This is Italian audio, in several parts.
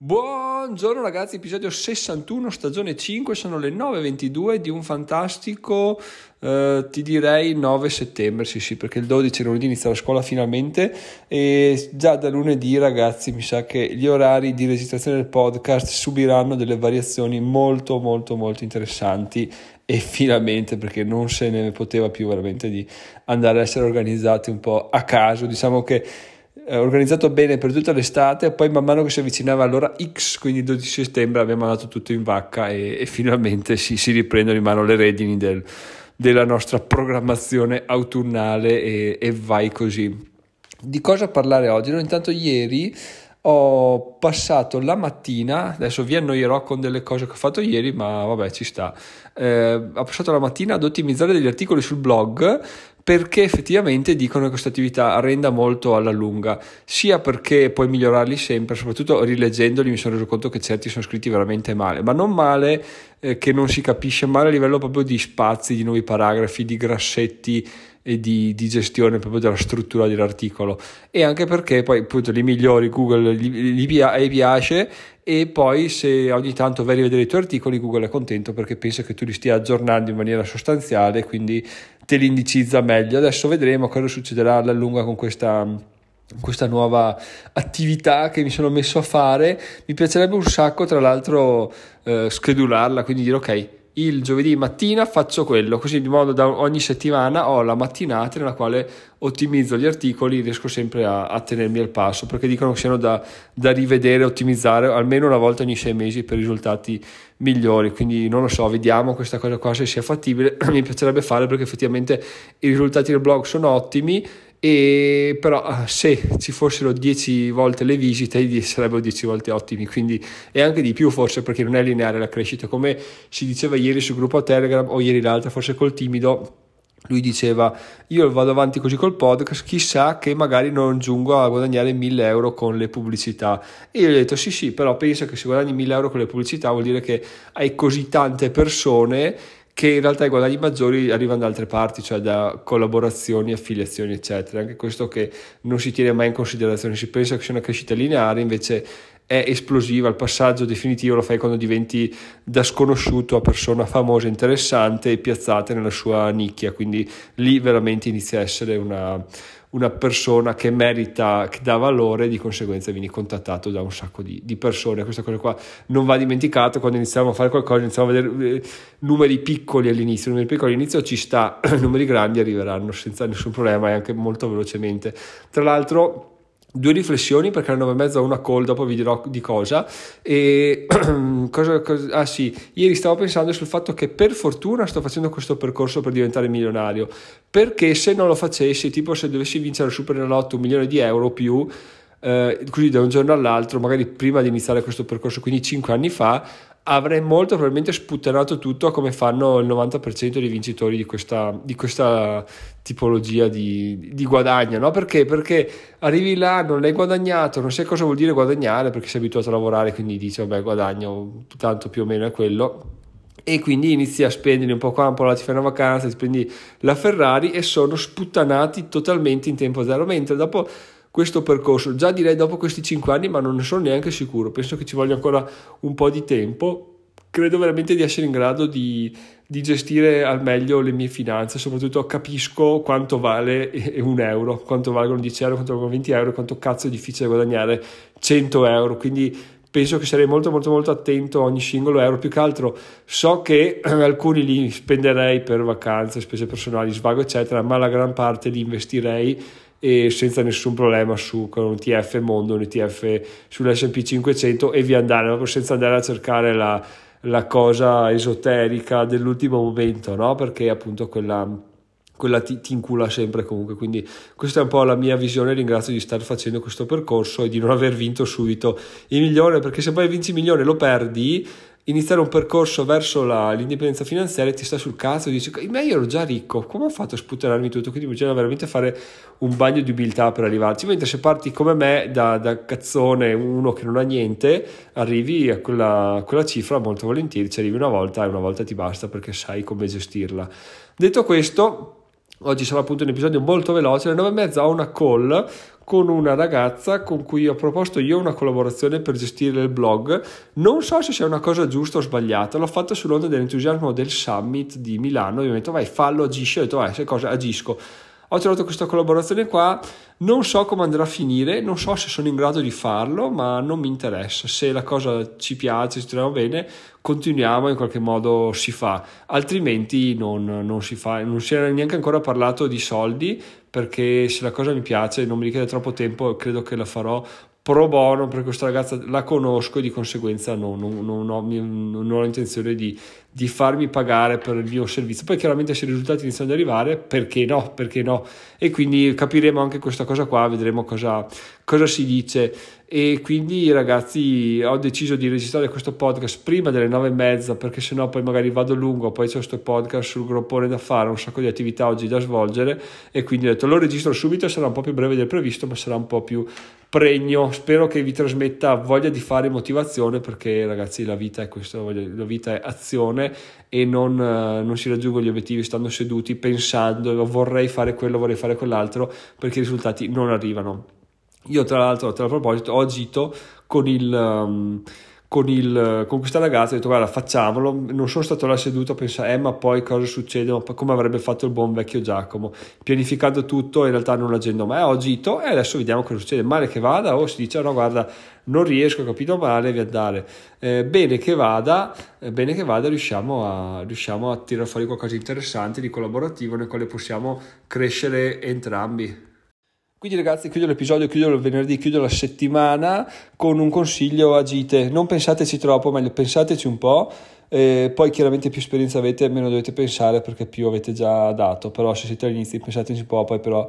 Buongiorno ragazzi, episodio 61, stagione 5, sono le 9.22 di un fantastico, eh, ti direi 9 settembre, sì sì, perché il 12 lunedì inizia la scuola finalmente. E già da lunedì ragazzi mi sa che gli orari di registrazione del podcast subiranno delle variazioni molto molto molto interessanti. E finalmente perché non se ne poteva più veramente di andare a essere organizzati un po' a caso, diciamo che eh, organizzato bene per tutta l'estate, poi man mano che si avvicinava all'ora X, quindi il 12 settembre, abbiamo mandato tutto in vacca e, e finalmente si, si, riprendono in mano le redini del, della nostra programmazione autunnale e, e, vai così. Di cosa parlare oggi? No, intanto ieri ho passato la mattina, adesso vi annoierò con delle cose che ho fatto ieri, ma vabbè ci sta, eh, ho passato la mattina ad ottimizzare degli articoli sul blog perché effettivamente dicono che questa attività renda molto alla lunga, sia perché puoi migliorarli sempre, soprattutto rileggendoli mi sono reso conto che certi sono scritti veramente male, ma non male eh, che non si capisce male a livello proprio di spazi, di nuovi paragrafi, di grassetti e di, di gestione proprio della struttura dell'articolo. E anche perché poi appunto li migliori Google gli, gli, piace e poi se ogni tanto vai a rivedere i tuoi articoli Google è contento perché pensa che tu li stia aggiornando in maniera sostanziale quindi te li indicizza meglio. Adesso vedremo cosa succederà alla lunga con questa questa nuova attività che mi sono messo a fare. Mi piacerebbe un sacco tra l'altro eh, schedularla quindi dire ok il giovedì mattina faccio quello, così di modo da ogni settimana ho la mattinata nella quale ottimizzo gli articoli, riesco sempre a, a tenermi al passo, perché dicono che siano da, da rivedere, ottimizzare almeno una volta ogni sei mesi per risultati migliori, quindi non lo so, vediamo questa cosa qua se sia fattibile, mi piacerebbe fare perché effettivamente i risultati del blog sono ottimi e però ah, se ci fossero 10 volte le visite sarebbero 10 volte ottimi quindi e anche di più forse perché non è lineare la crescita. Come si diceva ieri sul gruppo Telegram o ieri l'altra forse col timido lui diceva io vado avanti così col podcast chissà che magari non giungo a guadagnare 1000 euro con le pubblicità. E io gli ho detto sì sì però pensa che se guadagni 1000 euro con le pubblicità vuol dire che hai così tante persone che in realtà i guadagni maggiori arrivano da altre parti, cioè da collaborazioni, affiliazioni, eccetera. Anche questo che non si tiene mai in considerazione, si pensa che sia una crescita lineare, invece è esplosiva, il passaggio definitivo lo fai quando diventi da sconosciuto a persona famosa, interessante e piazzata nella sua nicchia, quindi lì veramente inizia a essere una, una persona che merita, che dà valore e di conseguenza vieni contattato da un sacco di, di, persone. Questa cosa qua non va dimenticata quando iniziamo a fare qualcosa, iniziamo a vedere eh, numeri piccoli all'inizio, numeri piccoli all'inizio ci sta, numeri grandi arriveranno senza nessun problema e anche molto velocemente. Tra l'altro due riflessioni perché alle nove e mezza una call dopo vi dirò di cosa. E cosa, cosa, ah sì ieri stavo pensando sul fatto che per fortuna sto facendo questo percorso per diventare milionario. Perché se non lo facessi tipo se dovessi vincere il super enalotto un milione di euro più eh, così da un giorno all'altro magari prima di iniziare questo percorso quindi cinque anni fa avrei molto probabilmente sputtanato tutto come fanno il 90% dei vincitori di questa, di questa tipologia di, di guadagno, no? Perché? Perché arrivi là, non hai guadagnato, non sai cosa vuol dire guadagnare perché sei abituato a lavorare, quindi dici vabbè guadagno tanto più o meno è quello e quindi inizi a spendere un po' qua, un po' là, ti fai una vacanza, ti spendi la Ferrari e sono sputtanati totalmente in tempo zero, mentre dopo questo percorso. Già direi dopo questi 5 anni, ma non ne sono neanche sicuro. Penso che ci voglia ancora un po' di tempo. Credo veramente di essere in grado di, di gestire al meglio le mie finanze, soprattutto capisco quanto vale un euro, quanto valgono 10 euro, quanto valgono 20 euro, quanto cazzo è difficile guadagnare 100 euro. Quindi penso che sarei molto molto molto attento a ogni singolo euro più che altro so che alcuni li spenderei per vacanze spese personali svago eccetera ma la gran parte li investirei e senza nessun problema su con un TF Mondo, un ETF sull'S&P 500 e via andare, senza andare a cercare la, la cosa esoterica dell'ultimo momento, no? perché appunto quella quella ti, ti, incula sempre comunque. Quindi questa è un po' la mia visione. Ringrazio di star facendo questo percorso e di non aver vinto subito il milione, perché se poi vinci il milione lo perdi, iniziare un percorso verso la, l'indipendenza finanziaria ti sta sul cazzo dici ma io ero già ricco come ho fatto a sputtanarmi tutto? Quindi bisogna veramente fare un bagno di umiltà per arrivarci. Mentre se parti come me da, da cazzone uno che non ha niente arrivi a quella, quella cifra molto volentieri ci arrivi una volta e una volta ti basta perché sai come gestirla. Detto questo Oggi sarà appunto un episodio molto veloce, alle 9 e mezza ho una call con una ragazza con cui ho proposto io una collaborazione per gestire il blog. Non so se sia una cosa giusta o sbagliata, l'ho fatto sull'onda dell'entusiasmo del summit di Milano. Io ho detto vai, fallo, agisci. Ho detto vai, se cosa agisco ho trovato questa collaborazione qua, non so come andrà a finire, non so se sono in grado di farlo, ma non mi interessa. Se la cosa ci piace, ci troviamo bene, continuiamo in qualche modo si fa, altrimenti non, non si fa. Non si era neanche ancora parlato di soldi, perché se la cosa mi piace, non mi richiede troppo tempo, credo che la farò pro bono perché questa ragazza la conosco e di conseguenza non, non, non, ho, non ho, intenzione di, di, farmi pagare per il mio servizio. Poi chiaramente se i risultati iniziano ad arrivare, perché no? Perché no? E quindi capiremo anche questa cosa qua, vedremo cosa, cosa si dice e quindi ragazzi ho deciso di registrare questo podcast prima delle nove e mezza perché sennò poi magari vado lungo poi c'è questo podcast sul groppone da fare un sacco di attività oggi da svolgere e quindi ho detto lo registro subito sarà un po' più breve del previsto ma sarà un po' più pregno. Spero che vi trasmetta voglia di fare motivazione perché ragazzi la vita è questo la vita è azione e non, non si raggiungono gli obiettivi stando seduti pensando vorrei fare quello vorrei fare quell'altro perché i risultati non arrivano. Io tra l'altro, tra proposito, ho agito con il... Um, con, il, con, questa ragazza ho detto guarda facciamolo. Non sono stato là seduto a pensare eh ma poi cosa succede? Come avrebbe fatto il buon vecchio Giacomo? Pianificando tutto in realtà non agendo mai. Ho agito e adesso vediamo cosa succede. Male che vada o si dice no guarda non riesco ho capito male vi andare eh, bene che vada eh, bene che vada riusciamo a, riusciamo a tirare fuori qualcosa di interessante di collaborativo nel quale possiamo crescere entrambi quindi ragazzi chiudo l'episodio, chiudo il venerdì, chiudo la settimana con un consiglio agite, non pensateci troppo, meglio pensateci un po', eh, poi chiaramente più esperienza avete meno dovete pensare perché più avete già dato, però se siete all'inizio pensateci un po', poi però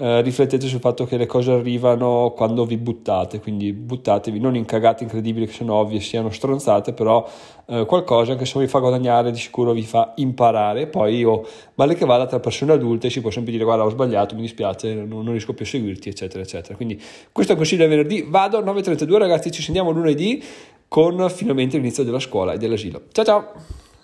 eh, riflettete sul fatto che le cose arrivano quando vi buttate, quindi buttatevi, non in cagate incredibili che sono ovvie, siano stronzate, però eh, qualcosa che se vi fa guadagnare di sicuro vi fa imparare, poi io, male che vada tra persone adulte si può sempre dire guarda ho sbagliato, mi dispiace, non, non riesco più a seguirti, eccetera, eccetera. Quindi questo è il consiglio del venerdì, vado 9.32 ragazzi, ci sentiamo lunedì con finalmente l'inizio della scuola e dell'asilo. Ciao ciao!